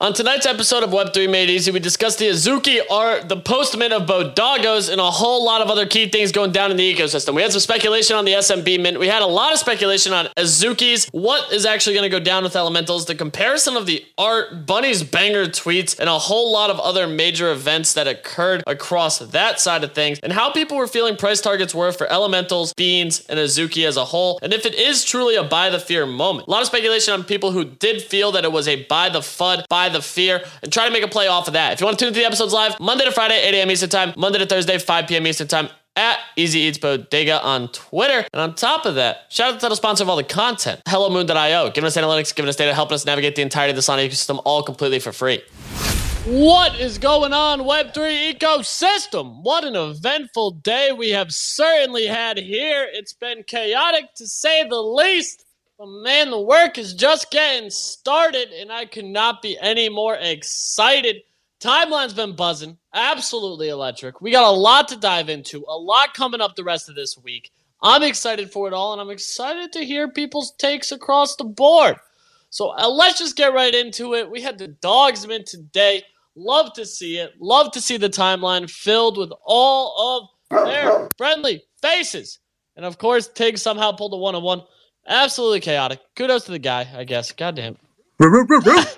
On tonight's episode of Web3 Made Easy, we discussed the Azuki art, the postman of Bodoggos, and a whole lot of other key things going down in the ecosystem. We had some speculation on the SMB mint. We had a lot of speculation on Azukis, what is actually going to go down with elementals, the comparison of the art, Bunny's banger tweets, and a whole lot of other major events that occurred across that side of things, and how people were feeling price targets were for elementals, beans, and Azuki as a whole, and if it is truly a buy the fear moment. A lot of speculation on people who did feel that it was a buy the FUD, buy the fear, and try to make a play off of that. If you want to tune into the episodes live, Monday to Friday, 8 a.m. Eastern Time, Monday to Thursday, 5 p.m. Eastern Time at Easy Eats Bodega on Twitter. And on top of that, shout out to the sponsor of all the content, HelloMoon.io, giving us analytics, giving us data, helping us navigate the entirety of the Solana ecosystem all completely for free. What is going on, Web3 ecosystem? What an eventful day we have certainly had here. It's been chaotic to say the least. Man, the work is just getting started, and I could not be any more excited. Timeline's been buzzing, absolutely electric. We got a lot to dive into, a lot coming up the rest of this week. I'm excited for it all, and I'm excited to hear people's takes across the board. So uh, let's just get right into it. We had the dogs mint today. Love to see it. Love to see the timeline filled with all of their friendly faces. And of course, Tig somehow pulled a one on one. Absolutely chaotic. Kudos to the guy, I guess. Goddamn. Kudos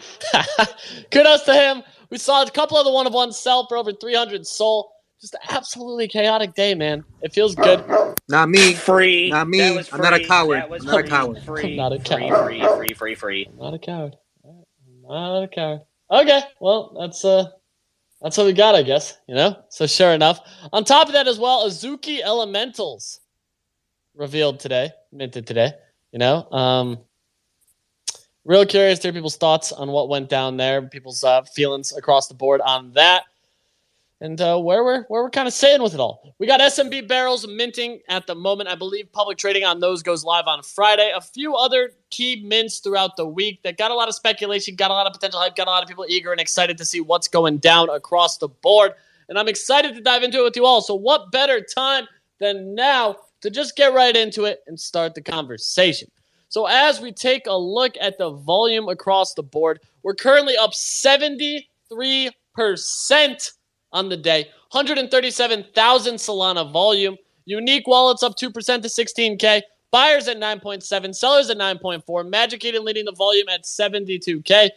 to him. We saw a couple of the one of one sell for over 300 Sol. Just an absolutely chaotic day, man. It feels good. Not me. Free. Not me. That I'm not a coward. I'm not a coward. Free. I'm not a free, coward. Free, free, free, free. Not a coward. Not a coward. Okay, well, that's uh that's what we got, I guess. You know? So sure enough. On top of that as well, Azuki Elementals revealed today, minted today. You know? Um real curious to hear people's thoughts on what went down there, people's uh, feelings across the board on that. And uh, where we're where we're kind of sitting with it all. We got SMB barrels minting at the moment. I believe public trading on those goes live on Friday. A few other key mints throughout the week that got a lot of speculation, got a lot of potential hype, got a lot of people eager and excited to see what's going down across the board. And I'm excited to dive into it with you all. So what better time than now to just get right into it and start the conversation. So as we take a look at the volume across the board, we're currently up 73% on the day. 137,000 Solana volume. Unique wallets up 2% to 16K. Buyers at 9.7, sellers at 9.4. Magic Eden leading the volume at 72K.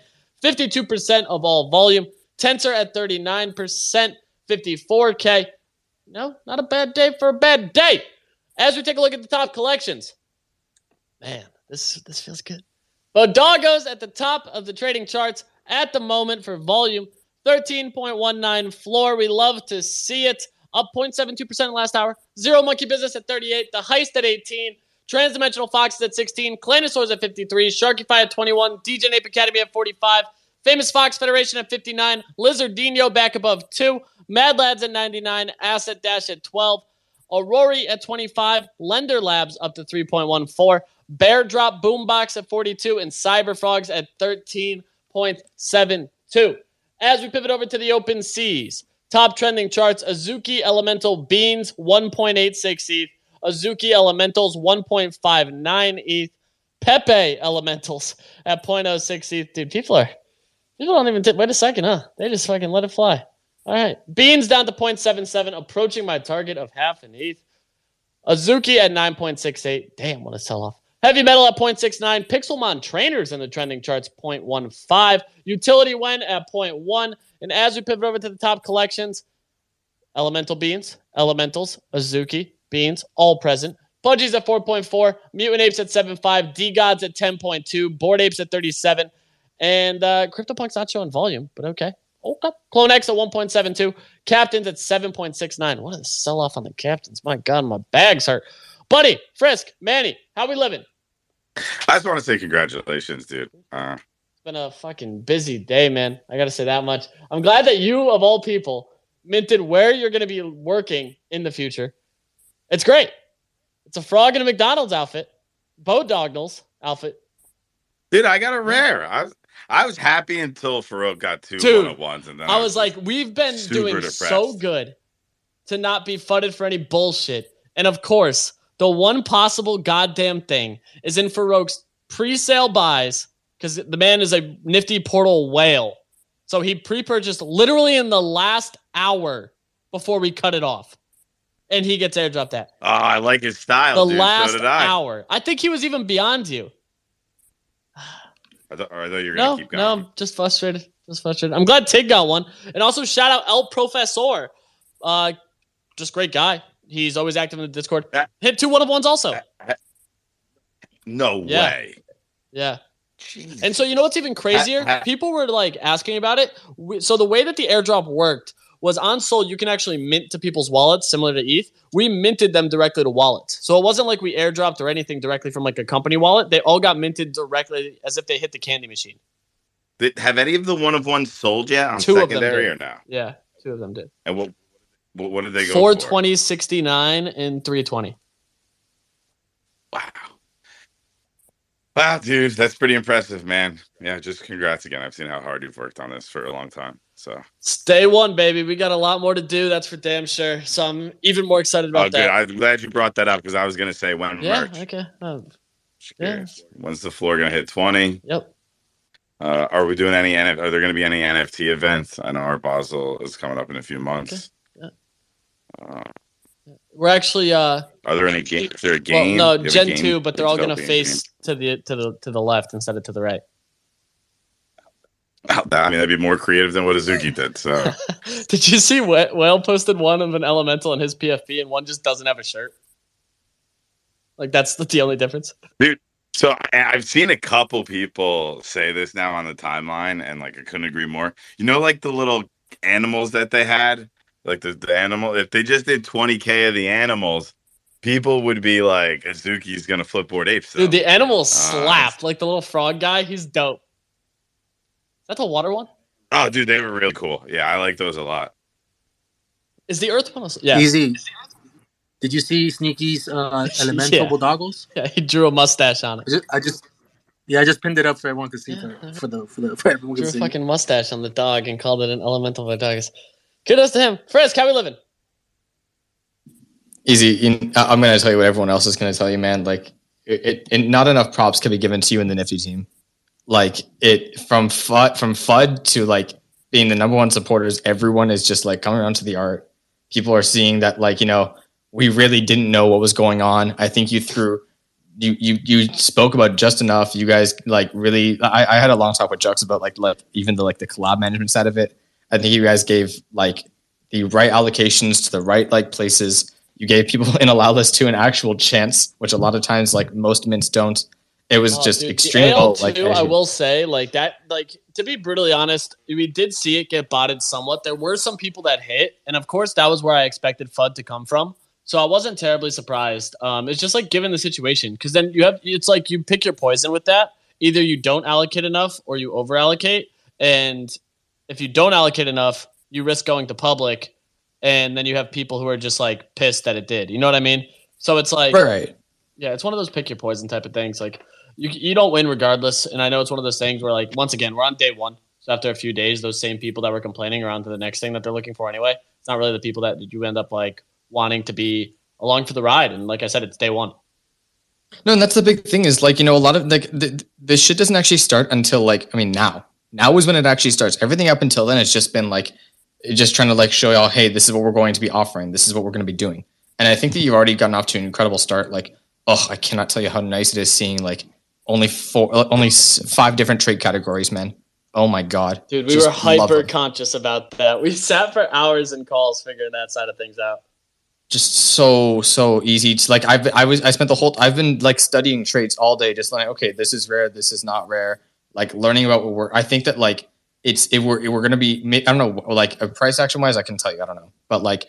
52% of all volume. Tensor at 39%, 54K. No, not a bad day for a bad day. As we take a look at the top collections, man, this this feels good. Bodoggos at the top of the trading charts at the moment for volume. 13.19 floor. We love to see it. Up 0.72% last hour. Zero Monkey Business at 38. The Heist at 18. Transdimensional Foxes at 16. Claynosaurz at 53. Sharkify at 21. Degen Ape Academy at 45. Famous Fox Federation at 59. Lizardino back above 2. Mad Lads at 99. Asset Dash at 12. Aurory at 25. Lender Labs up to 3.14. Bear Drop Boombox at 42. And Cyber Frogs at 13.72. As we pivot over to the OpenSea's, top trending charts Azuki Elemental Beans 1.86 ETH, Azuki Elementals 1.59 ETH, Pepe Elementals at 0.06 ETH. Dude, people are people don't even t- wait a second, huh? They just fucking let it fly. All right, Beans down to 0.77, approaching my target of half an eighth. Azuki at 9.68. Damn, what a sell off. Heavy metal at 0.69. Pixelmon trainers in the trending charts 0.15. Utility Wen at 0.1. And as we pivot over to the top collections, Elemental Beans, Elementals, Azuki, Beans, all present. Pudgies at 4.4. Mutant Apes at 7.5. DeGods at 10.2. Bored Apes at 37. And uh, CryptoPunk's not showing volume, but okay. Okay. Clone X at 1.72. Captains at 7.69. What a sell off on the captains. My God, my bags hurt. Buddy, Frisk, Manny, how we living? I just want to say congratulations, dude. Uh, It's been a fucking busy day, man. I got to say that much. I'm glad that you, of all people, minted where you're going to be working in the future. It's great. It's a frog in a McDonald's outfit, Bo Dognals outfit. dude, I got a rare. I I was happy until Farouk got two Dude, one of ones, and then I was like, we've been doing depressed. so good to not be fudded for any bullshit. And of course, the one possible goddamn thing is in Farouk's pre-sale buys, because the man is a nifty portal whale. So he pre-purchased literally in the last hour before we cut it off, and he gets airdropped that Oh, I like his style, the dude. last so I. hour. I think he was even beyond you. I thought, or I thought you were gonna No, keep going. no, I'm just frustrated. Just frustrated. I'm glad Tig got one, and also shout out El Professor. Uh, just great guy. He's always active in the Discord. That- Hit two one of ones also. Uh, uh, no Yeah. way. Yeah. Jeez. And so you know what's even crazier? People were like asking about it. So the way that the airdrop worked was on Sol, you can actually mint to people's wallets, similar to ETH. We minted them directly to wallets. So it wasn't like we airdropped or anything directly from like a company wallet. They all got minted directly as if they hit the candy machine. Did- have any of the one of ones sold yet on Two of them secondary or no? Yeah, two of them did. And what what, did they go Four for? twenty sixty nine and three twenty. Wow. Wow, dude, that's pretty impressive, man. Yeah, just congrats again. I've seen how hard you've worked on this for a long time. So, Stay one, baby. We got a lot more to do. That's for damn sure. So I'm even more excited about oh, good. that. I'm glad you brought that up because I was gonna say when yeah. merch. Okay. Just yeah. When's the floor gonna hit twenty? yep. Uh, are we doing any? Are there going to be any NFT events? I know Art Basel is coming up in a few months. Yeah. Uh, We're actually uh are there any games? Is there a well no Do you have a Gen game two, but they're all gonna face to the to the to the left instead of to the right. game? I mean, that'd be more creative than what Azuki did. So, Did you see Wh- Whale posted one of an elemental in his PFP and one just doesn't have a shirt? Like that's the, the only difference. Dude. So I've seen a couple people say this now on the timeline, and like I couldn't agree more. You know, like the little animals that they had, like the, the animal. If they just did 20k of the animals, people would be like, Azuki's gonna flip Bored Apes. So. Dude, the animal Uh, slapped like the little frog guy. He's dope. Is that the water one? oh, dude, they were really cool. Yeah, I like those a lot. Is the earth one? Also- yeah, Easy. Did you see Sneaky's uh, elemental Yeah. Bodoggos? yeah. He drew a mustache on it. I just, I just, yeah, I just pinned it up for everyone to see Yeah. for, for the for the for everyone Drew to a fucking mustache on the dog and called it an elemental Bodoggos. Kudos to him. Frisk, how we living? Easy. I'm gonna tell you what everyone else is gonna tell you, man. Like, it, it not enough props can be given to you in the Nifty team. Like it from FUD from FUD to like being the number one supporters. Everyone is just like coming around to the art. People are seeing that like you know we really didn't know what was going on. I think you threw. You, you you spoke about just enough. You guys like really. I, I had a long talk with Jux about like like even the like the collab management side of it. I think you guys gave like the right allocations to the right like places you gave people in allow list to an actual chance, which a lot of times like most mints don't. It was Oh, just dude, extremely AL2, like I will say, like that, like to be brutally honest, we did see it get botted somewhat. There were some people that hit, and of course, that was where I expected FUD to come from. So I wasn't terribly surprised. Um, it's just like given the situation, because then you have it's like you pick your poison with that. Either you don't allocate enough or you over allocate, and if you don't allocate enough, you risk going to public, and then you have people who are just like pissed that it did. You know what I mean? So it's like right. yeah, it's one of those pick your poison type of things. Like you you don't win regardless. And I know it's one of those things where like once again we're on day one, so after a few days, those same people that were complaining are on to the next thing that they're looking for anyway. It's not really the people that you end up like wanting to be along for the ride. And like I said, it's day one. No, and that's the big thing is like you know a lot of like the, this shit doesn't actually start until like I mean now now is when it actually starts. Everything up until then it's just been like just trying to like show y'all hey this is what we're going to be offering this is what we're going to be doing and I think that you've already gotten off to an incredible start. Like oh I cannot tell you how nice it is seeing like only four only five different trade categories man. Oh my god, Dude, we Just were hyper conscious about that. We sat for hours in calls figuring that side of things out. just so so easy to like I've I was I spent the whole I've been like studying traits all day just like okay this is rare this is not rare like learning about what we're I think that like it's if we're if we're gonna be I don't know like a price action wise I can tell you I don't know but like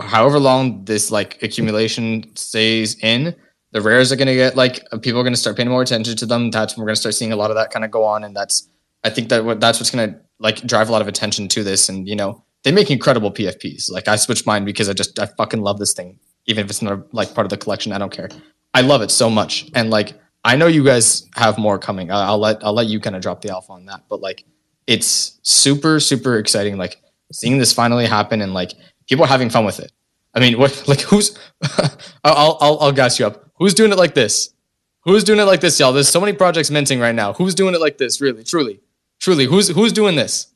however long this like accumulation stays in the rares are gonna get like people are gonna start paying more attention to them that's we're gonna start seeing a lot of that kind of go on and that's I think that what that's what's gonna like drive a lot of attention to this and you know they make incredible PFPs. Like I switched mine because I just I fucking love this thing. Even if it's not like part of the collection, I don't care. I love it so much. And like I know you guys have more coming. I'll let I'll let you kind of drop the alpha on that. But like it's super super exciting. Like seeing this finally happen and like people are having fun with it. I mean, what like who's? I'll I'll I'll gas you up. Who's doing it like this? Who's doing it like this, y'all? There's so many projects minting right now. Who's doing it like this? Really, truly, truly. Who's who's doing this?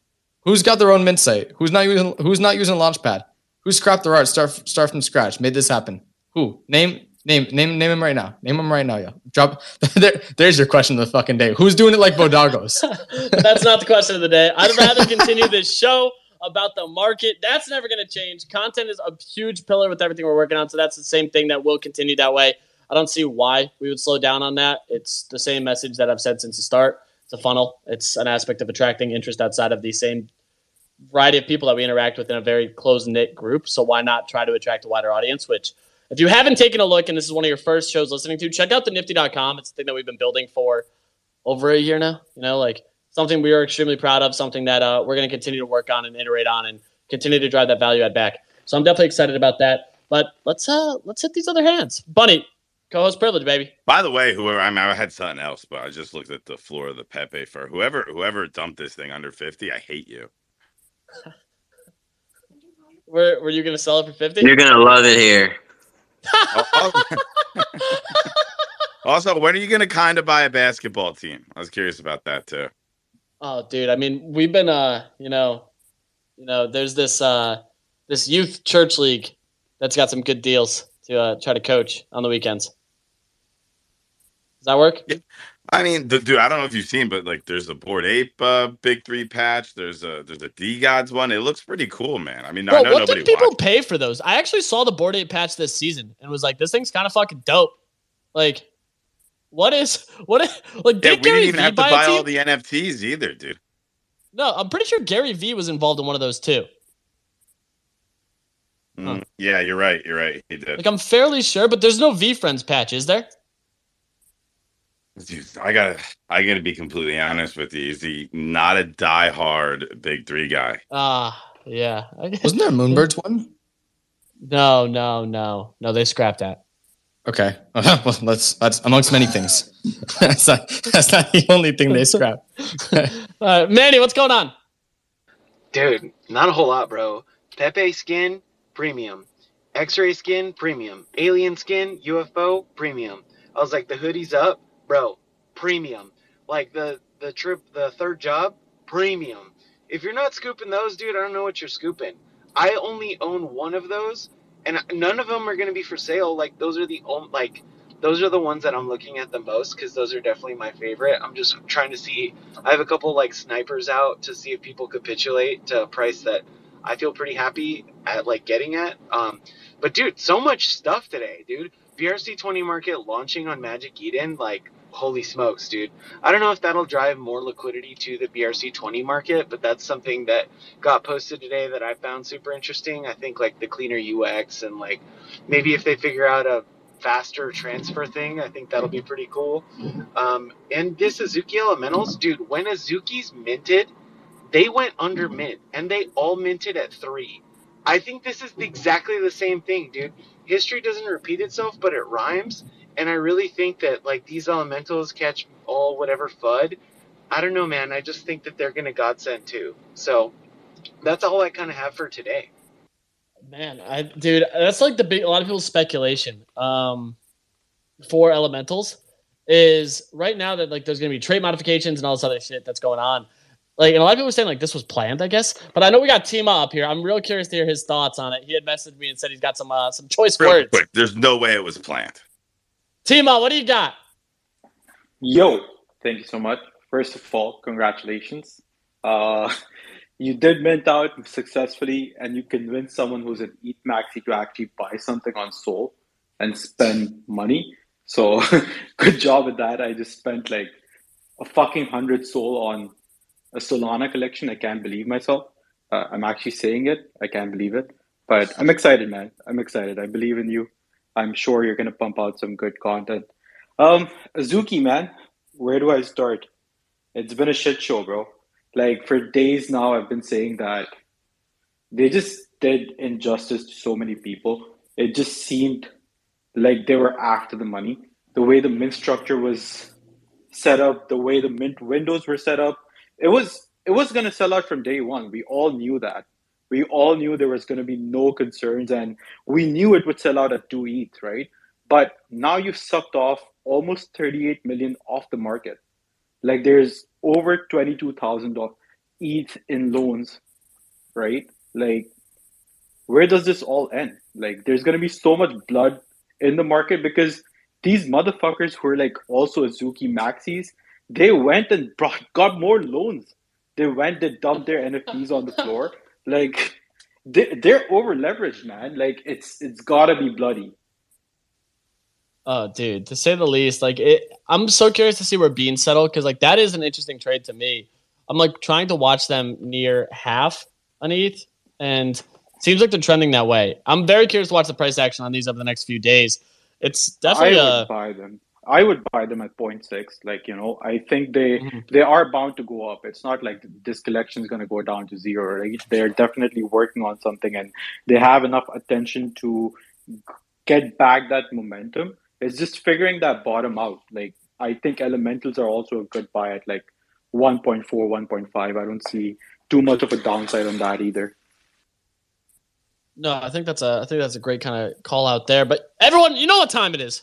Who's got their own mint site? Who's not using Who's not using Launchpad? Who scrapped their art? Start start from scratch. Made this happen. Who? Name name name name him right now. Name him right now. Yeah. Drop. there, there's your question of the fucking day. Who's doing it like Bodoggos? That's not the question of the day. I'd rather continue this show about the market. That's never going to change. Content is a huge pillar with everything we're working on. So that's the same thing that will continue that way. I don't see why we would slow down on that. It's the same message that I've said since the start. It's a funnel. It's an aspect of attracting interest outside of the same variety of people that we interact with in a very close knit group. So why not try to attract a wider audience? Which, if you haven't taken a look and this is one of your first shows listening to, check out the nifty.com. It's a thing that we've been building for over a year now. You know, like something we are extremely proud of, something that uh, we're going to continue to work on and iterate on and continue to drive that value add back. So I'm definitely excited about that. But let's uh let's hit these other hands. Bunny, co-host privilege, baby. By the way, whoever I mean, I had something else, but I just looked at the floor of the Pepe for whoever whoever dumped this thing under fifty. I hate you. Were Were you going to sell it for fifty? You're gonna love it here. Also, also, when are you going to kind of buy a basketball team? I was curious about that too. Oh, dude. I mean, we've been, uh, you know, you know, there's this, uh, this youth church league that's got some good deals to uh, try to coach on the weekends. Does that work? I mean, the, dude, I don't know if you've seen, but like, there's a Bored Ape uh, Big Three patch. There's a there's a DeGods one. It looks pretty cool, man. I mean, I Bro, know what nobody did people watched. pay for those? I actually saw the Bored Ape patch this season and was like, this thing's kind of fucking dope. Like, what is what? Is, like, Yeah, did we Gary didn't even Vee have to buy buy a team? all the NFTs either, dude. no, I'm pretty sure Gary Vee was involved in one of those too. Mm, Yeah, you're right. You're right. He did. Like, I'm fairly sure, but there's no VeeFriends patch, is there? Dude, I gotta, I gotta be completely honest with you. Is he not a diehard Big Three guy? Ah, yeah. I- Wasn't there a Moonbirds one? no, no, no, no. They scrapped that. Okay. well, that's that's amongst many things. that's not that's not the only thing they scrapped. Uh, Manny, what's going on? Dude, not a whole lot, bro. Pepe skin, premium. X-ray skin, premium. Alien skin, UFO, premium. I was like, the hoodie's up, bro, premium. Like the the trip, the third job, premium. If you're not scooping those, dude, I don't know what you're scooping. I only own one of those, and none of them are gonna be for sale. Like those are the only like. Those are the ones that I'm looking at the most because those are definitely my favorite. I'm just trying to see I have a couple like snipers out to see if people capitulate to a price that I feel pretty happy at like getting at. Um, but dude, so much stuff today, dude. BRC 20 market launching on Magic Eden, like holy smokes, dude. I don't know if that'll drive more liquidity to the BRC 20 market, but that's something that got posted today that I found super interesting. I think like the cleaner UX and like maybe if they figure out a faster transfer thing, I think that'll be pretty cool. Um, and this Azuki Elementals, dude, when Azuki's minted, they went under mint and they all minted at three. I think this is exactly the same thing, dude. History doesn't repeat itself, but it rhymes. And I really think that like these elementals catch all whatever FUD. I don't know, man. I just think that they're gonna godsend too. So that's all I kind of have for today. Man, I dude, that's like the big a lot of people's speculation. Um for elementals is right now that like there's gonna be trait modifications and all this other shit that's going on. Like and a lot of people are saying like this was planned, I guess. But I know we got Tima up here. I'm real curious to hear his thoughts on it. He had messaged me and said he's got some uh, some choice Real words. quick, there's no way it was planned. Tima, what do you got? Yo, thank you so much. First of all, congratulations. Uh, you did mint out successfully, and you convinced someone who's an ETH Maxi to actually buy something on Sol and spend money. So, good job with that. I just spent like a fucking hundred Sol on a Solana collection. I can't believe myself. Uh, I'm actually saying it. I can't believe it. But I'm excited, man. I'm excited. I believe in you. I'm sure you're gonna pump out some good content. Um, Azuki, man, where do I start? It's been a shit show, bro. Like for days now, I've been saying that they just did injustice to so many people. It just seemed like they were after the money. The way the mint structure was set up, the way the mint windows were set up, it was it was gonna sell out from day one. We all knew that. We all knew there was gonna be no concerns, and we knew it would sell out at two ETH, right? But now you've sucked off almost 38 million off the market. Like there's over 22,000 dollars. ETH in loans, right? Like, where does this all end? Like, there's gonna be so much blood in the market because these motherfuckers who are like also Azuki maxis, they went and brought got more loans. They went, they dumped their NFTs on the floor. Like, they, they're over leveraged, man. Like, it's it's gotta be bloody. Oh, dude, to say the least, like it, I'm so curious to see where Bean settled because like that is an interesting trade to me. I'm like trying to watch them near half an ETH, and seems like they're trending that way. I'm very curious to watch the price action on these over the next few days. It's definitely I would a buy them. I would buy them at 0.6. Like you know, I think they Mhm. they are bound to go up. It's not like this collection is going to go down to zero. Right? They're definitely working on something, and they have enough attention to get back that momentum. It's just figuring that bottom out. Like I think elementals are also a good buy at like 1.4, 1.5. I don't see too much of a downside on that either. no. I think that's a I think that's a great kind of call out there. But everyone, you know what time it is.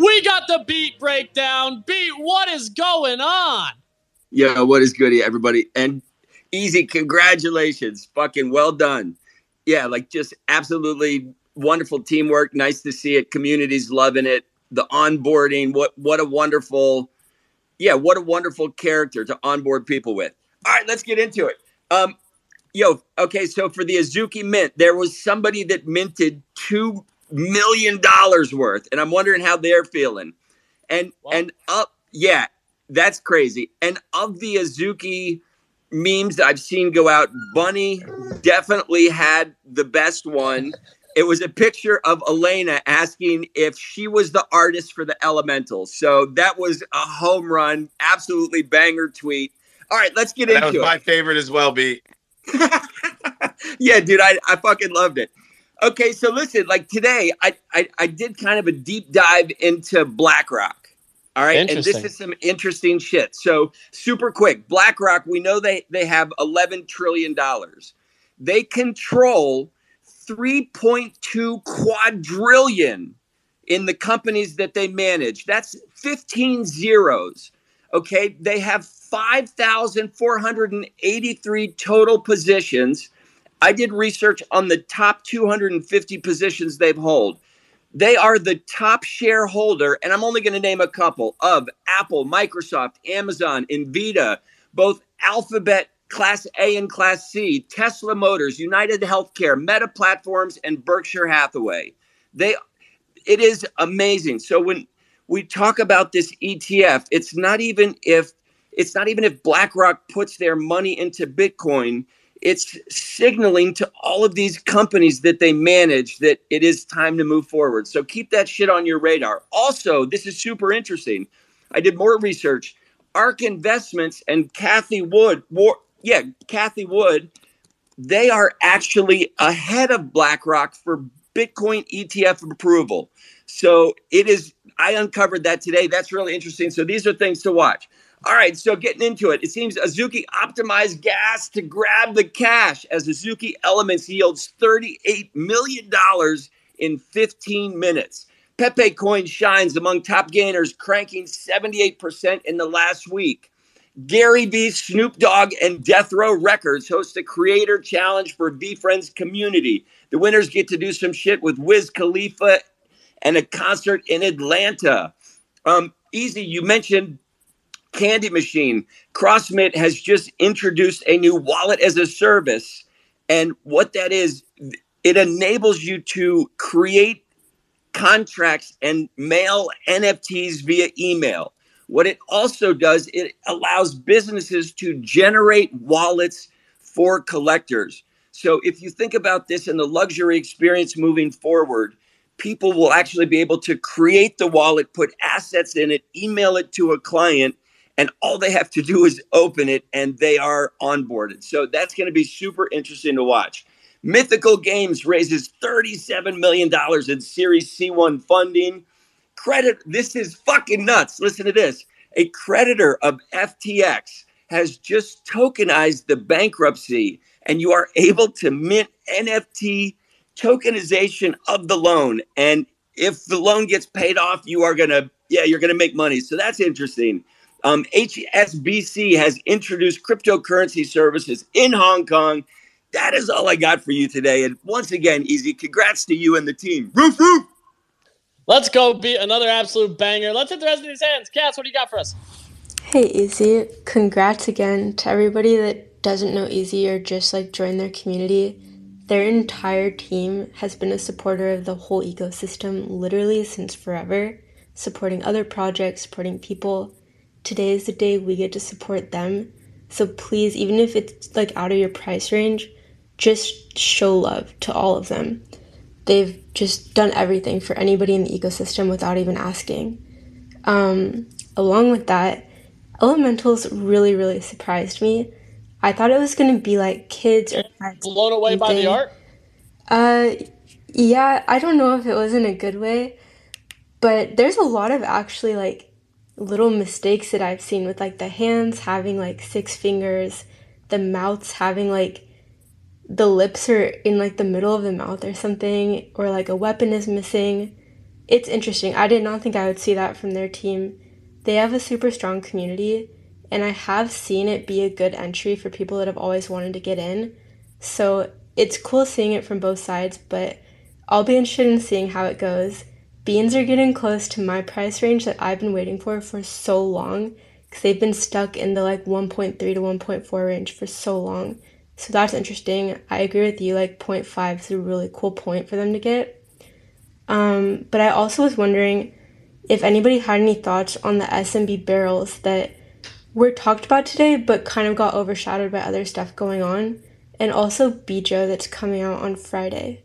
We got the beat breakdown. Beat, what is going on? Yo, what is good, everybody? And easy, congratulations. Fucking well done. Yeah, like just absolutely wonderful teamwork. Nice to see it. Community's loving it. The onboarding, what what a wonderful, yeah, what a wonderful character to onboard people with. All right, let's get into it. Um, yo, okay, so for the Azuki Mint, there was somebody that minted two million dollars worth, and I'm wondering how they're feeling. And Wow. and up, yeah, that's crazy. And of the Azuki memes that I've seen go out, Bunny definitely had the best one. It was a picture of Elena asking if she was the artist for the Elementals. So that was a home run, absolutely banger tweet. All right, let's get That was into it my favorite as well, B. yeah, dude, I, I fucking loved it. Okay, so listen, like today, I, I I did kind of a deep dive into BlackRock. All right, and this is some interesting shit. So super quick, BlackRock, we know they they have eleven trillion dollars. They control three point two quadrillion in the companies that they manage. That's fifteen zeros. Okay, they have 5,483 total positions. I did research on the top 250 positions they've hold. They are the top shareholder, and I'm only going to name a couple of Apple, Microsoft, Amazon, Nvidia, both Alphabet Class A and Class C, Tesla Motors, United Healthcare, Meta Platforms, and Berkshire Hathaway. They, it is amazing. So when we talk about this ETF, it's not even if it's not even if BlackRock puts their money into Bitcoin. It's signaling to all of these companies that they manage that it is time to move forward. So keep that shit on your radar. Also, this is super interesting. I did more research. ARK Investments and Cathie Wood, War, yeah, Cathie Wood, they are actually ahead of BlackRock for Bitcoin ETF approval. So it is, I uncovered that today. That's really interesting. So these are things to watch. All right, so getting into it, it seems Azuki optimized gas to grab the cash as Azuki Elements yields $38 million in 15 minutes. Pepe Coin shines among top gainers, cranking 78% in the last week. Gary Vee, Snoop Dogg, and Death Row Records host a creator challenge for VeeFriends community. The winners get to do some shit with Wiz Khalifa and a concert in Atlanta. Um, Easy, you mentioned Candy Machine. CrossMint has just introduced a new wallet as a service. And what that is, it enables you to create contracts and mail NFTs via email. What it also does, it allows businesses to generate wallets for collectors. So if you think about this in the luxury experience moving forward, people will actually be able to create the wallet, put assets in it, email it to a client, and all they have to do is open it and they are onboarded. So that's going to be super interesting to watch. Mythical Games raises $37 million in Series C1 funding. Credit, this is fucking nuts. Listen to this. A creditor of FTX has just tokenized the bankruptcy, and you are able to mint NFT tokenization of the loan. And if the loan gets paid off, you are going to Yeah, you're going to make money. So that's interesting. Um, HSBC has introduced cryptocurrency services in Hong Kong. That is all I got for you today. And once again, Easy, congrats to you and the team. Roof, roof. Let's go beat another absolute banger. Let's hit the rest of these hands. Cass, what do you got for us? Hey, Easy. Congrats again to everybody that doesn't know Easy or just like join their community. Their entire team has been a supporter of the whole ecosystem literally since forever, supporting other projects, supporting people. Today is the day we get to support them. So please, even if it's like out of your price range, just show love to all of them. They've just done everything for anybody in the ecosystem without even asking. Um, along with that, Elementals really, really surprised me. I thought it was gonna be like kids or Blown away by the art? Uh, yeah, I don't know if it was in a good way, but there's a lot of actually like little mistakes that I've seen with like the hands having like six fingers, the mouths having like the lips are in like the middle of the mouth or something, or like a weapon is missing. It's interesting. I did not think I would see that from their team. They have a super strong community, and I have seen it be a good entry for people that have always wanted to get in. So it's cool seeing it from both sides, but I'll be interested in seeing how it goes. Beans are getting close to my price range that I've been waiting for for so long because they've been stuck in the like 1.3 to 1.4 range for so long. So that's interesting. I agree with you, like 0.5 is a really cool point for them to get. Um, but I also was wondering if anybody had any thoughts on the SMB barrels that were talked about today, but kind of got overshadowed by other stuff going on, and also Bijo that's coming out on Friday.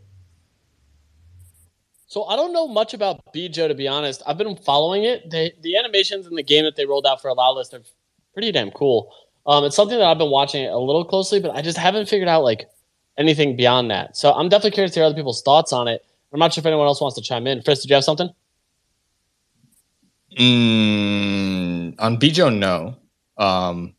So I don't know much about Bijo to be honest. I've been following it. They, the animations in the game that they rolled out for Allow List are pretty damn cool. Um, it's something that I've been watching a little closely, but I just haven't figured out like anything beyond that. So I'm definitely curious to hear other people's thoughts on it. I'm not sure if anyone else wants to chime in. Chris, did you have something? Mm, on Bijo, no. Um,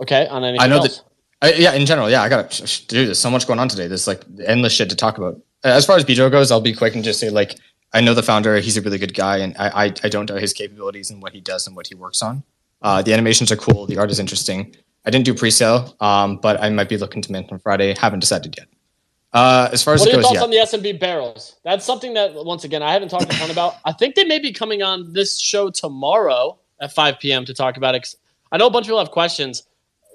Okay, on anything I know else? that. I, yeah, in general, yeah, I got to dude. There's so much going on today. There's like endless shit to talk about. Uh, As far as Bijo goes, I'll be quick and just say like I know the founder. He's a really good guy, and I I, I don't doubt his capabilities and what he does and what he works on. Uh, the animations are cool. The art is interesting. I didn't do pre-sale, um, but I might be looking to mint on Friday. Haven't decided yet. Uh, as far as What are your goes, thoughts yeah. on the SMB barrels? That's something that once again I haven't talked a ton about. I think they may be coming on this show tomorrow at 5 p.m. to talk about it. I know a bunch of people have questions.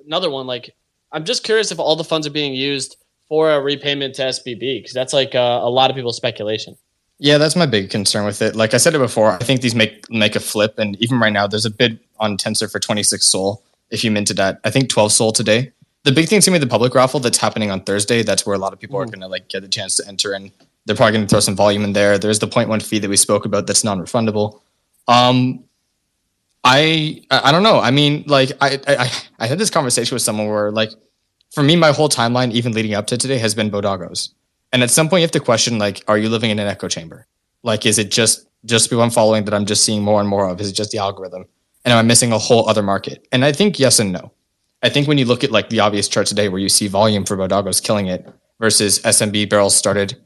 Another one, like I'm just curious if all the funds are being used for a repayment to SBB because that's like uh, a lot of people's speculation. Yeah, that's my big concern with it. Like I said it before, I think these make make a flip, and even right now, there's a bid on Tensor for 26 Sol. If you minted at, I think 12 Sol today. The big thing's gonna be the public raffle that's happening on Thursday. That's where a lot of people are gonna like get the chance to enter, and they're probably gonna throw some volume in there. There's the 0.1 fee that we spoke about that's non-refundable. Um, I I I don't know. I mean, like I I I had this conversation with someone where like for me, my whole timeline, even leading up to today, has been Bodoggos. And at some point, you have to question like, are you living in an echo chamber? Like, is it just just people I'm following that I'm just seeing more and more of? Is it just the algorithm? And am I missing a whole other market? And I think yes and no. I think when you look at like the obvious chart today, where you see volume for Bodoggos killing it versus SMB barrels started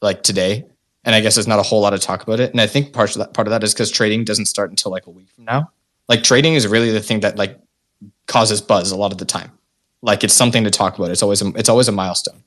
like today, and I guess there's not a whole lot of talk about it. And I think part of that part of that is because trading doesn't start until like a week from now. Like trading is really the thing that like causes buzz a lot of the time. Like it's something to talk about. It's always a, it's always a milestone.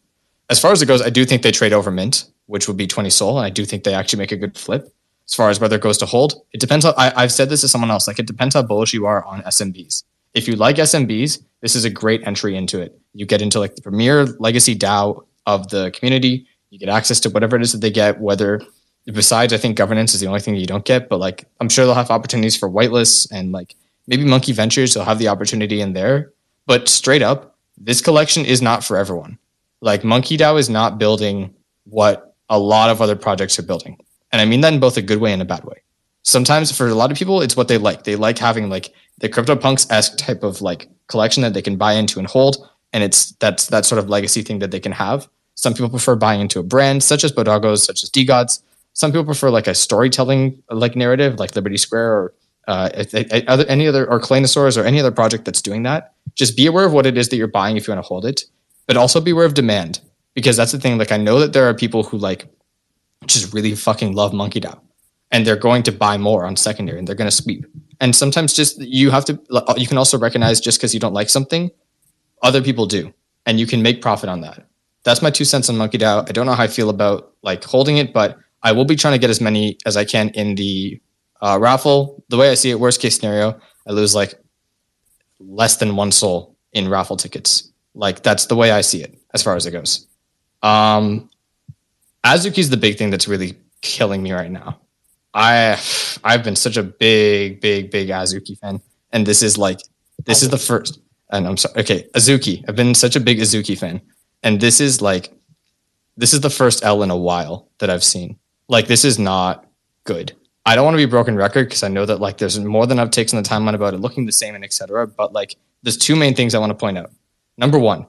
As far as it goes, I do think they trade over mint, which would be 20 Sol, and I do think they actually make a good flip. As far as whether it goes to hold, it depends. How, I, I've said this to someone else. Like it depends how bullish you are on SMBs. If you like SMBs, this is a great entry into it. You get into like the premier legacy DAO of the community. You get access to whatever it is that they get. Whether besides, I think governance is the only thing that you don't get. But like, I'm sure they'll have opportunities for whitelists and like maybe Monkey Ventures. They'll have the opportunity in there. But straight up, this collection is not for everyone. Like Monkey DAO is not building what a lot of other projects are building. And I mean that in both a good way and a bad way. Sometimes for a lot of people, it's what they like. They like having like the CryptoPunks esque type of like collection that they can buy into and hold. And it's that's that sort of legacy thing that they can have. Some people prefer buying into a brand such as Bodoggos, such as DGods. Some people prefer like a storytelling like narrative, like Liberty Square or uh, other, any other or Claynosaurs or any other project that's doing that. Just be aware of what it is that you're buying if you want to hold it, but also be aware of demand because that's the thing. Like I know that there are people who like just really fucking love Monkey DAO, and they're going to buy more on secondary and they're going to sweep. And sometimes just you have to you can also recognize just because you don't like something, other people do, and you can make profit on that. That's my two cents on Monkey DAO. I don't know how I feel about like holding it, but I will be trying to get as many as I can in the uh, raffle. The way I see it, worst case scenario, I lose like less than one Sol in raffle tickets. Like that's the way I see it as far as it goes. Um, Azuki is the big thing that's really killing me right now. I I've been such a big, big, big Azuki fan, and this is like this is the first. And I'm sorry. Okay, Azuki. I've been such a big Azuki fan, and this is like this is the first L in a while that I've seen. Like this is not good. I don't want to be broken record because I know that like there's more than enough takes on the timeline about it looking the same and etc. But like there's two main things I want to point out. Number one,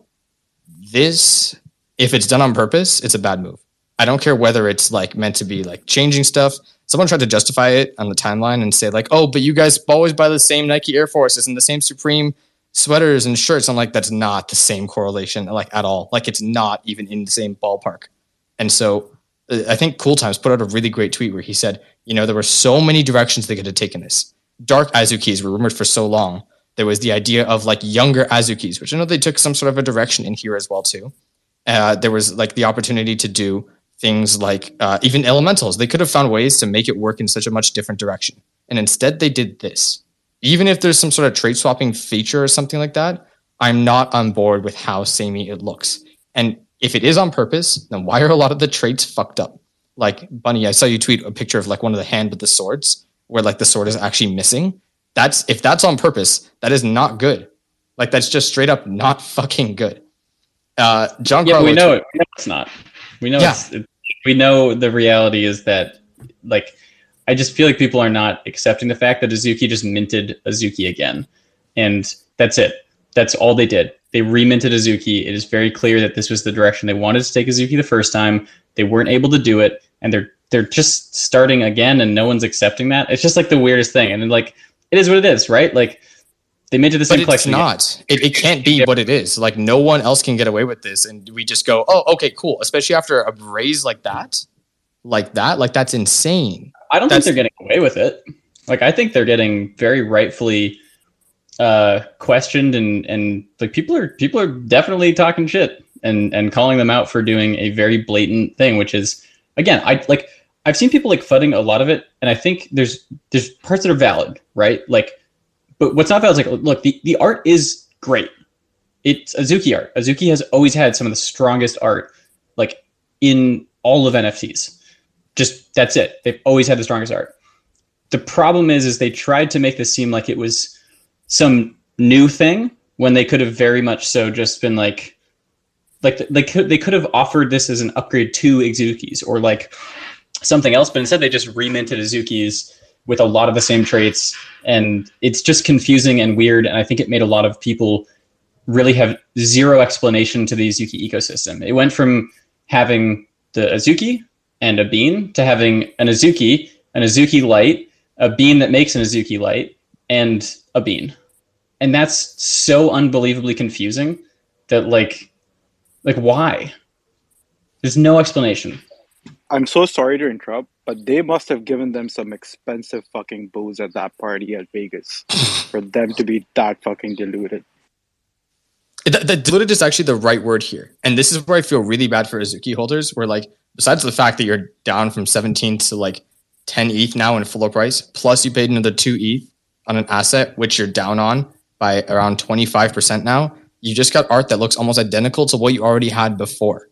this if it's done on purpose, it's a bad move. I don't care whether it's like meant to be like changing stuff. Someone tried to justify it on the timeline and say like, "Oh, but you guys always buy the same Nike Air Forces and the same Supreme sweaters and shirts." I'm like, that's not the same correlation, like at all. Like it's not even in the same ballpark. And so, I think Cool Times put out a really great tweet where he said, you know, there were so many directions they could have taken this. Dark Azukis were rumored for so long. There was the idea of like younger Azukis, which I know they took some sort of a direction in here as well too. Uh, there was like the opportunity to do things like uh, even elementals. They could have found ways to make it work in such a much different direction. And instead, they did this. Even if there's some sort of trait swapping feature or something like that, I'm not on board with how samey it looks. And if it is on purpose, then why are a lot of the traits fucked up? Like Bunny, I saw you tweet a picture of like one of the hand with the swords, where like the sword is actually missing. That's if that's on purpose, that is not good. Like that's just straight up not fucking good. Uh, John, Yeah, Carlo we know tweet- it. We know it's not. We know Yeah. it's. It, we know the reality is that, like, I just feel like people are not accepting the fact that Azuki just minted Azuki again, and that's it. That's all they did. They reminted Azuki. It is very clear that this was the direction they wanted to take Azuki the first time. They weren't able to do it, and they're they're just starting again, and no one's accepting that. It's just like the weirdest thing, and like it is what it is, right? Like they minted the but same it's collection. again. not. It, it can't be what it is. Like no one else can get away with this, and we just go, oh, okay, cool. Especially after a raise like that, like that, like that's insane. I don't That's- think they're getting away with it. Like I think they're getting very rightfully uh questioned and and like people are people are definitely talking shit and and calling them out for doing a very blatant thing which is again I like I've seen people like fudding a lot of it and I think there's there's parts that are valid, right? Like but what's not valid is like look the the art is great. It's Azuki art. Azuki has always had some of the strongest art like in all of NFTs just that's it. They've always had the strongest art. The problem is, is they tried to make this seem like it was some new thing when they could have very much so just been like, like they could they could have offered this as an upgrade to Azukis or like something else, but instead they just reminted Azukis with a lot of the same traits, and it's just confusing and weird. And I think it made a lot of people really have zero explanation to the Azuki ecosystem. It went from having the Azuki and a bean to having an Azuki, an Azuki light, a bean that makes an Azuki light, and a bean. And that's so unbelievably confusing that like like why? There's no explanation. I'm so sorry to interrupt, but they must have given them some expensive fucking booze at that party at Vegas for them to be that fucking deluded. The, the diluted is actually the right word here. And this is where I feel really bad for Azuki holders, where like, besides the fact that you're down from 17 to like 10 ETH now in full price, plus you paid another 2 ETH on an asset, which you're down on by around 25% now, you just got art that looks almost identical to what you already had before.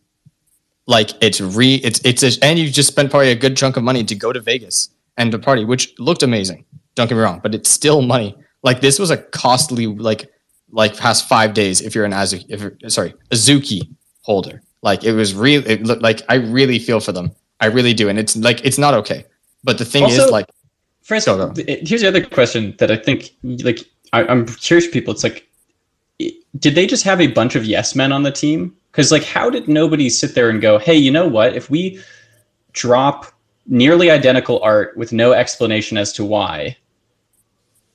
Like it's re it's it's a, and you just spent probably a good chunk of money to go to Vegas and to party, which looked amazing. Don't get me wrong, but it's still money. Like this was a costly like like past five days if you're an Azuki, if you're, sorry, Azuki holder. Like it was real. It looked like I really feel for them. I really do, and it's like it's not okay. But the thing Also- is, like, First, Go, go. th- eh, here's the other question that I think, like, I, I'm curious, people. It's like, did they just have a bunch of yes men on the team? Because, like, how did nobody sit there and go, hey, you know what? If we drop nearly identical art with no explanation as to why,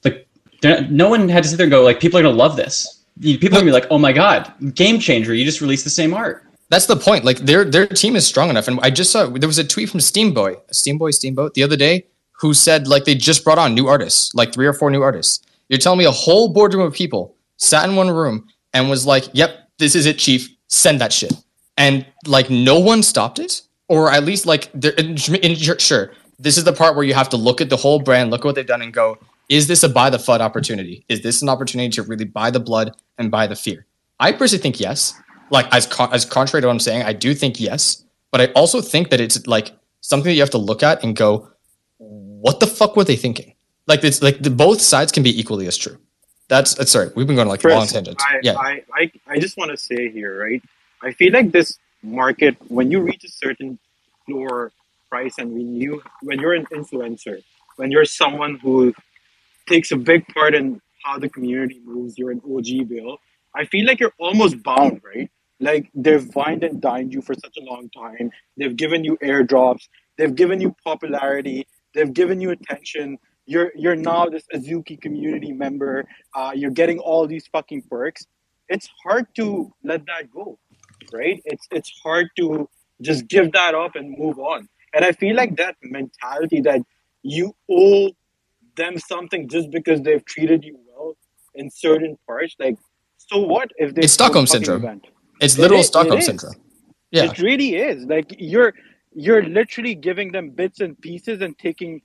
like, not- no one had to sit there and go, like, people are gonna love this. People are gonna be like, oh my god, game changer! You just released the same art. That's the point. Like their their team is strong enough. And I just saw there was a tweet from Steamboy, Steamboy Steamboat the other day, who said like they just brought on new artists, like three or four new artists. You're telling me a whole boardroom of people sat in one room and was like, "Yep, this is it, chief. Send that shit." And like no one stopped it, or at least like in- in- sure, this is the part where you have to look at the whole brand, look at what they've done, and go, "Is this a buy the FUD opportunity? Is this an opportunity to really buy the blood and buy the fear?" I personally think yes. Like as as contrary to what I'm saying, I do think yes, but I also think that it's like something that you have to look at and go, "What the fuck were they thinking?" Like it's like the, both sides can be equally as true. That's, that's sorry, we've been going like Chris, long tangents. I, yeah, I, I, I just want to say here, right? I feel like this market, when you reach a certain floor price, and when you, when you're an influencer, when you're someone who takes a big part in how the community moves, you're an OG bill. I feel like you're almost bound, right? Like they've wined and dined you for such a long time. They've given you airdrops. They've given you popularity. They've given you attention. You're you're now this Azuki community member. Uh, you're getting all these fucking perks. It's hard to let that go, right? It's it's hard to just give that up and move on. And I feel like that mentality that you owe them something just because they've treated you well in certain parts, like so what if they It's Stockholm syndrome. event? it's It literal is- it Stockholm is. syndrome. Yeah, It really is. Like you're you're literally giving them bits and pieces and taking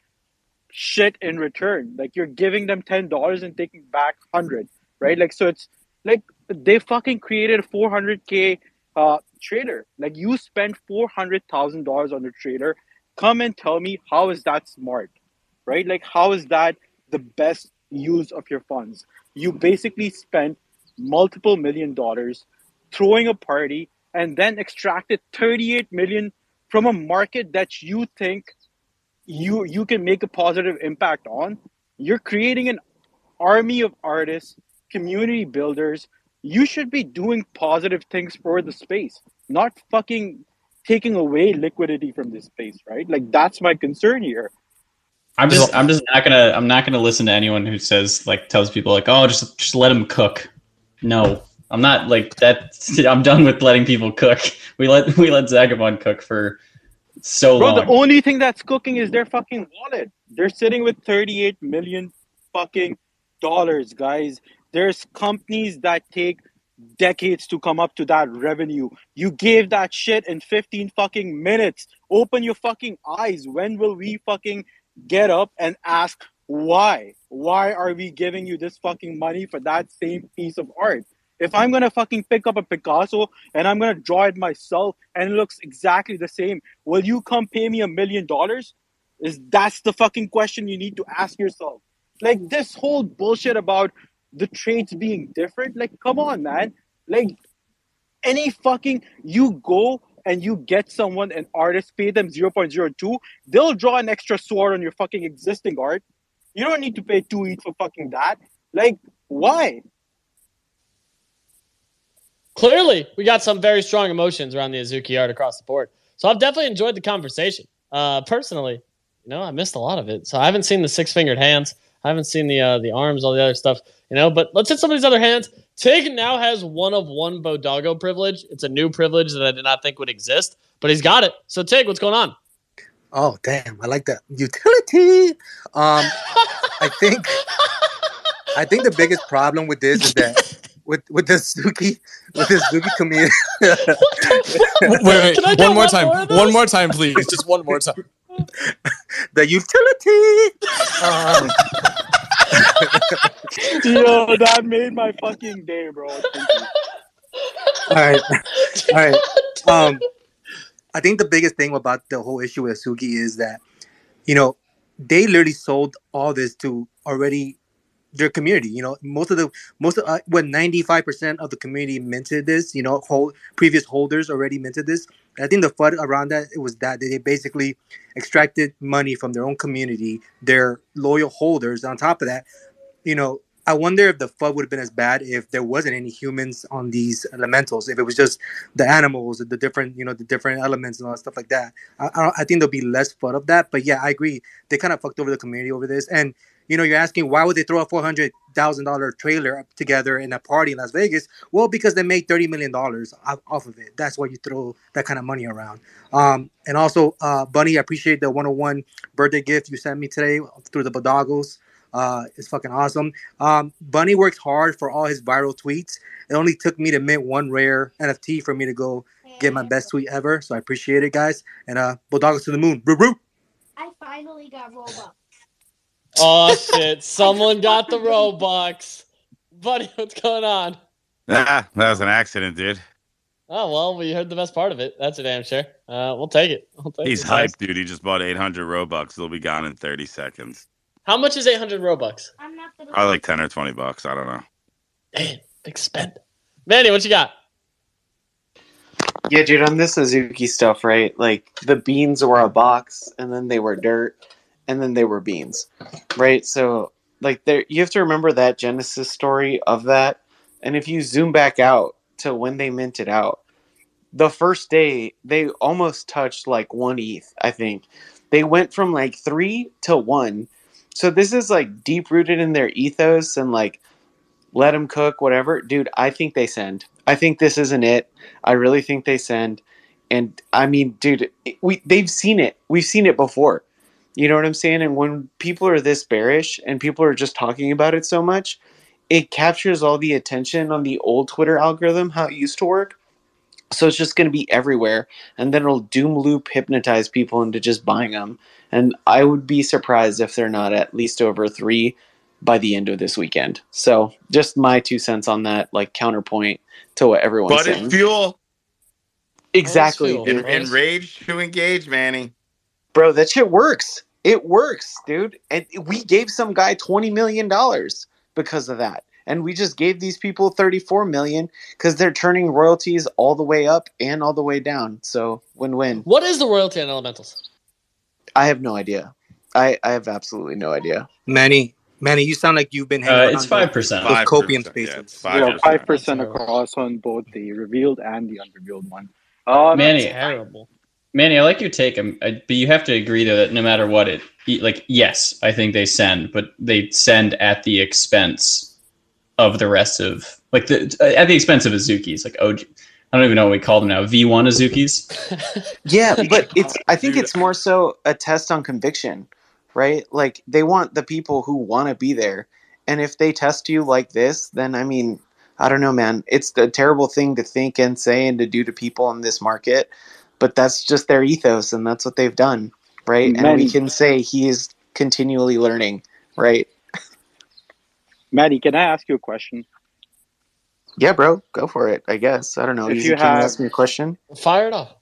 shit in return. Like you're giving them ten dollars and taking back hundred, right? Like so it's like they fucking created a four hundred K uh trader. Like you spent four hundred thousand dollars on a trader. Come and tell me how is that smart? Right? Like how is that the best use of your funds? You basically spent multiple million dollars throwing a party and then extracted 38 million from a market that you think you you can make a positive impact on you're creating an army of artists community builders. You should be doing positive things for the space not fucking taking away liquidity from this space right? Like that's my concern here. I'm just I'm just not gonna I'm not gonna listen to anyone who says like tells people like oh just just let them cook. No, I'm not like that. I'm done with letting people cook. We let we let Zagabond cook for so Bro, long. the only thing that's cooking is their fucking wallet. They're sitting with 38 million fucking dollars, guys. There's companies that take decades to come up to that revenue. You gave that shit in 15 fucking minutes. Open your fucking eyes. When will we fucking get up and ask why? Why are we giving you this fucking money for that same piece of art? If I'm gonna fucking pick up a Picasso and I'm gonna draw it myself and it looks exactly the same, will you come pay me a million dollars? Is that's the fucking question you need to ask yourself. Like this whole bullshit about the traits being different, like come on, man. Like any fucking you go and you get someone an artist, pay them 0.02, they'll draw an extra sword on your fucking existing art. You don't need to pay two each for fucking that. Like, why? Clearly, we got some very strong emotions around the Azuki art across the board. So I've definitely enjoyed the conversation. Uh, personally, you know, I missed a lot of it. So I haven't seen the six fingered hands. I haven't seen the uh, the arms, all the other stuff. You know, but let's hit some of these other hands. Tig now has one of one Bodoggo privilege. It's a new privilege that I did not think would exist, but he's got it. So Tig, what's going on? Oh damn, I like that utility. Um, I think I think the biggest problem with this is that with with the Suki with the Suki community. wait, wait, Can I one more one time, more one more time, please, just one more time. the utility. Um, Yo, that made my fucking day, bro. All right, all right. Um, I think the biggest thing about the whole issue with Suki is that, you know, they literally sold all this to already their community. You know, most of the most of uh, what ninety five percent of the community minted this. You know, whole previous holders already minted this. I think the fun around that it was that they basically extracted money from their own community, their loyal holders. On top of that, you know, I wonder if the FUD would have been as bad if there wasn't any humans on these elementals. If it was just the animals, the different, you know, the different elements and all that stuff like that. I, I, I think there'll be less FUD of that. But yeah, I agree. They kind of fucked over the community over this. And you know, you're asking why would they throw a four hundred thousand dollar trailer up together in a party in Las Vegas? Well, because they made thirty million dollars off, of it. That's why you throw that kind of money around. Um, and also, uh, Bunny, I appreciate the 101 birthday gift you sent me today through the Bodoggos. Uh, it's fucking awesome. Um, Bunny works hard for all his viral tweets. It only took me to mint one rare NFT for me to go get my best tweet ever. So I appreciate it, guys. And uh, Bodoggos to the moon. Boo. I finally got Robux. Oh shit! Someone got the Robux. Buddy, what's going on? Ah, that was an accident, dude. Oh well, we heard the best part of it. That's a damn sure. Uh, we'll take it. We'll take He's it, guys. hyped, dude. He just bought 800 Robux. They'll be gone in 30 seconds. How much is 800 Robux? I'm not gonna. I like 10 or 20 bucks. I don't know. Damn, big spend. Manny, what you got? Yeah, dude, on this Suzuki stuff, right? Like the beans were a box, and then they were dirt, and then they were beans, right? So, like, there you have to remember that genesis story of that, and if you zoom back out to when they minted out, the first day they almost touched like one ETH. I think. They went from like three to one. So this is like deep rooted in their ethos and like let them cook whatever. Dude i think they send. I think this isn't it. I really think they send. And i mean dude we they've seen it. We've seen it before you know what i'm saying and when people are this bearish and people are just talking about it so much it captures all the attention on the old twitter algorithm how it used to work so it's just going to be everywhere and then it'll doom loop hypnotize people into just buying them and i would be surprised if they're not at least over three by the end of this weekend. So just my two cents on that, like counterpoint to what everyone's But saying. it's fuel. exactly, fuel. dude. En- Enraged to engage, Manny. Bro. That shit works. It works, dude. And we gave some guy twenty million dollars because of that, and we just gave these people thirty-four million because they're turning royalties all the way up and all the way down. So win-win. What is the royalty on elementals? I have no idea. I I have absolutely no idea. Manny, Manny, you sound like you've been hanging. Uh, it's the- five percent. Those 5%, copium yeah, spaces. it's Yeah, 5%. five percent across on both the revealed and the unrevealed one. Um, Manny, Terrible. Manny, I like your take, um, I- but you have to agree though that no matter what it, like, yes, I think they send, but they send at the expense of the rest of, like, the at the expense of Azuki's, like oh, I don't even know what we call them now. V one Azuki's. Yeah, but it's I think it's more so a test on conviction, right? Like they want the people who want to be there. And if they test you like this, then I mean, I don't know, man. It's a terrible thing to think and say and to do to people in this market, but that's just their ethos and that's what they've done, right? And we can say he is continually learning, right? Maddie, can I ask you a question? Yeah, bro, go for it. I guess I don't know. If Easy, you can you have- ask me a question? Fire it off.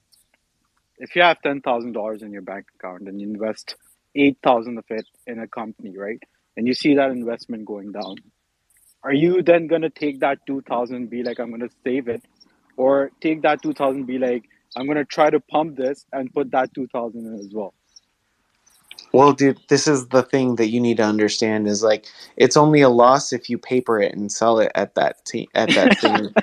If you have ten thousand dollars in your bank account and you invest eight thousand of it in a company, right? And you see that investment going down, are you then gonna take that two thousand and be like, I'm gonna save it, or take that two thousand be like, I'm gonna try to pump this and put that two thousand in as well? Well, dude, this is the thing that you need to understand is like it's only a loss if you paper it and sell it at that te- at that thing.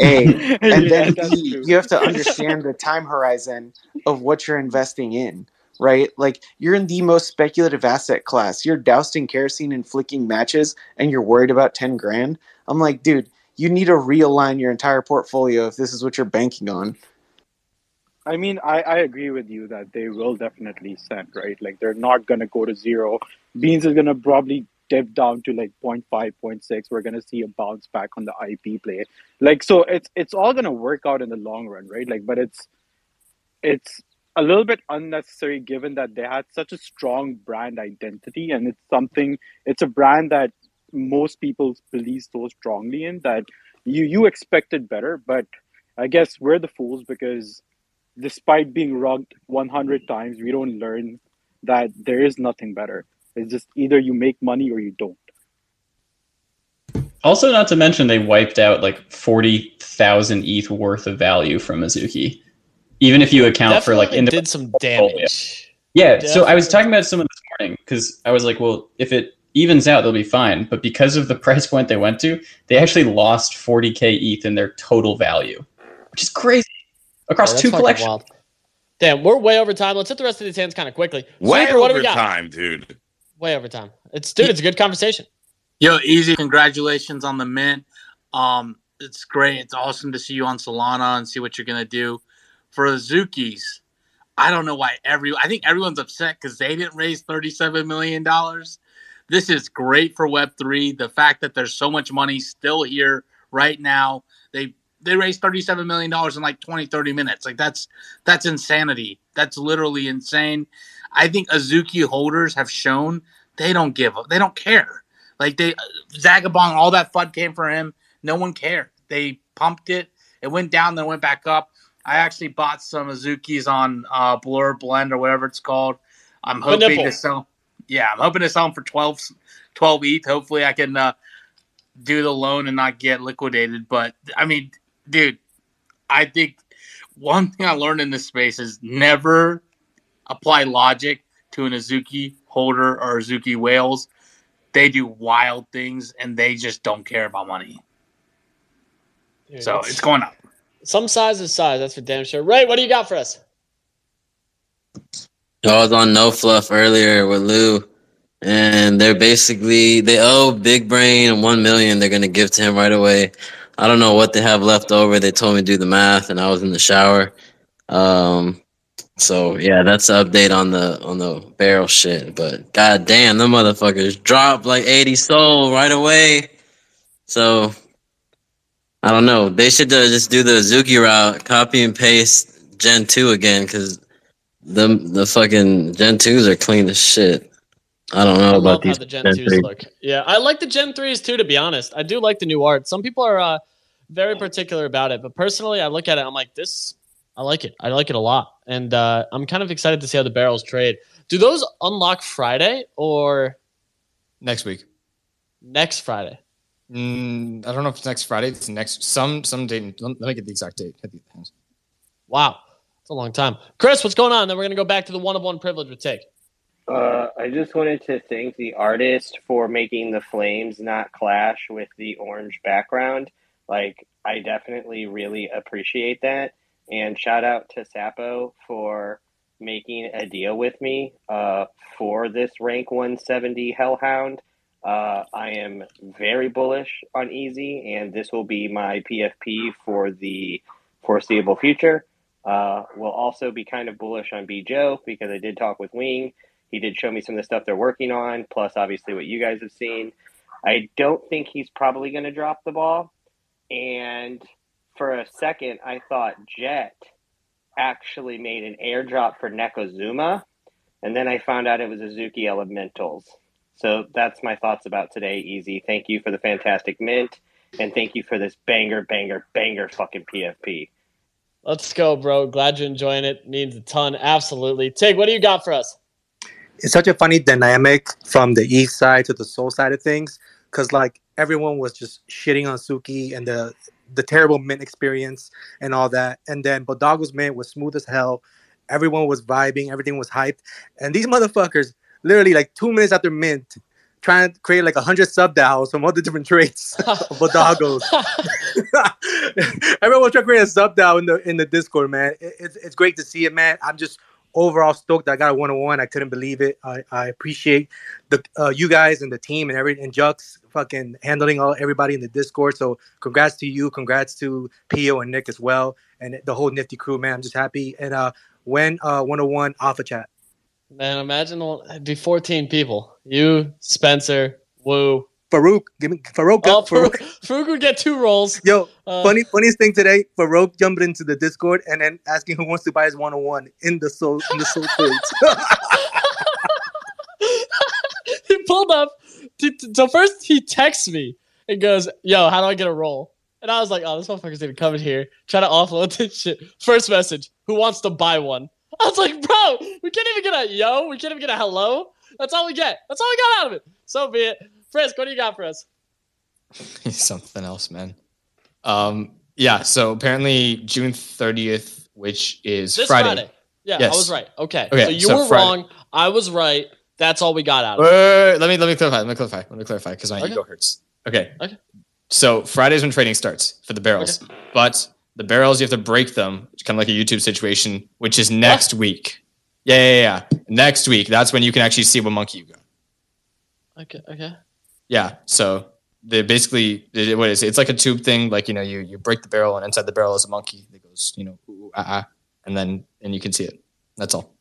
A, and Yeah, then B, true. you have to understand the time horizon of what you're investing in, right? Like you're in the most speculative asset class. You're doused in kerosene and flicking matches, and you're worried about ten grand. I'm like, dude, you need to realign your entire portfolio if this is what you're banking on. I mean, I, I agree with you that they will definitely send, right? Like they're not gonna go to zero. Beans is gonna probably dip down to like 0.5, 0.6. We're gonna see a bounce back on the IP play. Like so it's it's all gonna work out in the long run, right? Like but it's it's a little bit unnecessary given that they had such a strong brand identity and it's something it's a brand that most people believe so strongly in that you you expected better, but I guess we're the fools because despite being rugged 100 times, we don't learn that there is nothing better. It's just either you make money or you don't. Also, not to mention they wiped out like forty thousand ETH worth of value from Azuki. Even if you account for like Definitely individual did some damage. Yeah, so I was talking about someone this morning because I was like, well, if it evens out, they'll be fine. But because of the price point they went to, they actually lost 40k ETH in their total value, which is crazy across Yeah, two collections. wild. Damn, we're way over time. Let's hit the rest of these hands kind of quickly. Way Super, what do we over got? time, dude. Way over time. It's dude, it's a good conversation. Yo, easy. Congratulations on the mint. Um, it's great. It's awesome to see you on Solana and see what you're gonna do for the Zukis. I don't know why every. I think everyone's upset because they didn't raise thirty-seven million dollars. This is great for Web three. The fact that there's so much money still here right now. They they raised thirty-seven million dollars in like 20, 30 minutes. Like that's that's insanity. That's literally insane. I think Azuki holders have shown they don't give up. They don't care. Like they Zagabond, all that FUD came for him. No one cared. They pumped it. It went down, then went back up. I actually bought some Azukis on uh, Blur Blend or whatever it's called. I'm hoping to sell. Yeah, I'm hoping to sell them for 12, 12 ETH. Hopefully, I can uh, do the loan and not get liquidated. But I mean, dude, I think one thing I learned in this space is never apply logic to an Azuki holder or Azuki whales. They do wild things and they just don't care about money. Dude, So it's going up. Some size is size. That's for damn sure. Ray, what do you got for us? I was on No Fluff earlier with Lou, and they're basically they owe Big Brain one million. They're gonna give to him right away. I don't know what they have left over. They told me to do the math, and I was in the shower. Um, so yeah, that's the update on the on the barrel shit. But god damn, the motherfuckers dropped like eighty Sol right away. So I don't know. They should uh, just do the Azuki route, copy and paste Gen two again, because the the fucking Gen twos are clean as shit. I don't know I about love how these the Gen 2s 3. look. Yeah, I like the Gen 3s too, to be honest. I do like the new art. Some people are uh, very particular about it, but personally, I look at it, I'm like, this, I like it. I like it a lot. And uh, I'm kind of excited to see how the barrels trade. Do those unlock Friday or next week? Next Friday. Mm, I don't know if it's next Friday. It's next some some date. Let me get the exact date. Hit the things. Wow. It's a long time. Chris, what's going on? Then we're going to go back to the one of one privilege with Take. Uh, I just wanted to thank the artist for making the flames not clash with the orange background. Like, I definitely really appreciate that. And shout out to Sapo for making a deal with me uh, for this rank 170 Hellhound. Uh, I am very bullish on Easy, and this will be my PFP for the foreseeable future. Uh, we'll also be kind of bullish on B Joe because I did talk with Wing. He did show me some of the stuff they're working on, plus obviously what you guys have seen. I don't think he's probably going to drop the ball. And for a second, I thought Jet actually made an airdrop for Nekozuma, and then I found out it was Azuki Elementals. So that's my thoughts about today, Easy. Thank you for the fantastic mint, and thank you for this banger, banger, banger fucking PFP. Let's go, bro. Glad you're enjoying it. Means a ton. Absolutely. Take, what do you got for us? It's such a funny dynamic from the east side to the Sol side of things because like everyone was just shitting on Suki and the the terrible mint experience and all that. And then Bodoggo's mint was smooth as hell. Everyone was vibing. Everything was hyped. And these motherfuckers literally like two minutes after mint trying to create like a hundred sub dials from all the different traits of Bodoggos everyone was trying to create a sub dial in the in the discord man. It, it's, it's great to see it man. I'm just overall stoked I got a one on one. I couldn't believe it. I, I appreciate the uh, you guys and the team and every and Jux fucking handling all everybody in the Discord. So congrats to you, congrats to Pio and Nick as well, and the whole Nifty crew, man. I'm just happy. And uh, when uh 101 Alpha Chat. Man, imagine it'd be 14 people. You, Spencer, Woo. Farouk, give me Farouk. Oh, Farouk. Farouk, would get two rolls. Yo, Uh, funny funniest thing today, Farouk jumped into the Discord and then asking who wants to buy his one on one in the Sol in the Sol trades. he pulled up. So first he texts me and goes, "Yo, how do I get a roll?" And I was like, "Oh, this motherfucker's gonna come in here try to offload this shit." First message: Who wants to buy one? I was like, "Bro, we can't even get a yo. We can't even get a hello. That's all we get. That's all we got out of it. So be it." Frisk, what do you got for us? He's something else, man. Um, yeah. So apparently June thirtieth, which is This Friday. Friday. Yeah, Yes. I was right. Okay. Okay, so you so were Friday. wrong. I was right. That's all we got out of Wait, it. wait, wait, let me let me clarify. Let me clarify. Let me clarify because my Okay. ego hurts. Okay. Okay. So Friday's when trading starts for the barrels, but the barrels you have to break them, it's kind of like a YouTube situation, which is next week. Yeah, yeah, yeah. Next week, that's when you can actually see what monkey you got. Okay. Okay. Yeah. So they basically what is it? It's like a tube thing. Like you know, you you break the barrel, and inside the barrel is a monkey that goes, you know, ooh, ooh, ah, ah, and then and you can see it. That's all.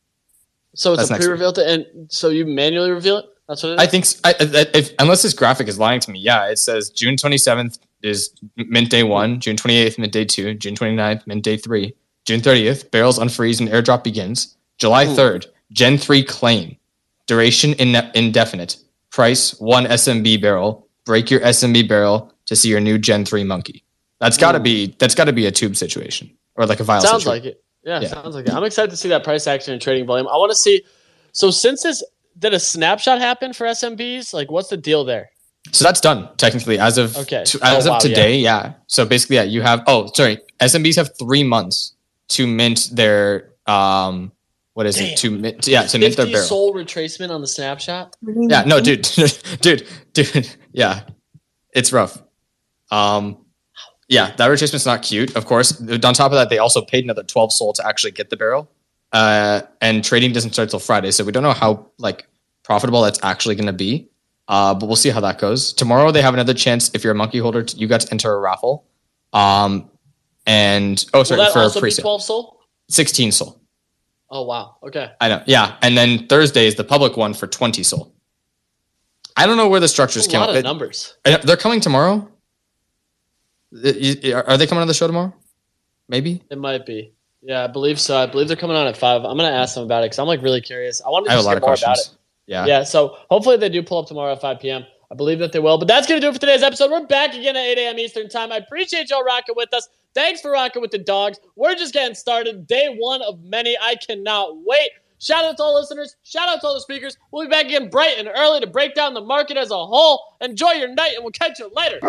So it's That's a pre-reveal, thing, and so you manually reveal it. That's what it is. I think I, I- if, unless this graphic is lying to me, yeah, it says June 27th is mint day one, June 28th mint day two, June 29th mint day three, June 30th barrels unfreeze and airdrop begins, July Ooh. 3rd Gen 3 claim, duration inde- indefinite, price one SMB barrel, break your SMB barrel to see your new Gen 3 monkey. That's got to be that's got to be a tube situation or like a vial. Sounds situation. like it. Yeah, Yeah. sounds like it. I'm excited to see that price action and trading volume. I want to see. So since this did a snapshot happen for SMBs? Like, what's the deal there? So that's done technically as of Okay. to- as Oh, of wow, today. Yeah. So basically, yeah, you have. Oh, sorry. SMBs have three months to mint their um. What is Damn. it? To mint. Yeah, to mint their barrel. Sol retracement on the snapshot. Yeah. No, dude, dude, dude. Yeah, it's rough. Um. Yeah, that retracement's not cute. Of course. On top of that, they also paid another twelve Sol to actually get the barrel. Uh, and trading doesn't start till Friday, so we don't know how like profitable that's actually going to be. Uh, but we'll see how that goes. Tomorrow they have another chance. If you're a monkey holder, you got to enter a raffle. Um, and oh, sorry, Will that for a also be pre-sale, 12 Sol? sixteen soul. Oh wow. Okay. I know. Yeah, and then Thursday is the public one for twenty Sol. I don't know where the structures A came. lot up. of It- numbers. They're coming tomorrow. Are they coming on the show tomorrow? Maybe. It might be. Yeah, I believe so. I believe they're coming on at five. I'm gonna ask them about it because I'm like really curious. I want to I have a lot of more about it. questions. Yeah. Yeah. So hopefully they do pull up tomorrow at 5 p.m. I believe that they will. But that's gonna do it for today's episode. We're back again at 8 a.m. Eastern time. I appreciate y'all rocking with us. Thanks for rocking with the dogs. We're just getting started. Day one of many. I cannot wait. Shout out to all listeners. Shout out to all the speakers. We'll be back again bright and early to break down the market as a whole. Enjoy your night, and we'll catch you later.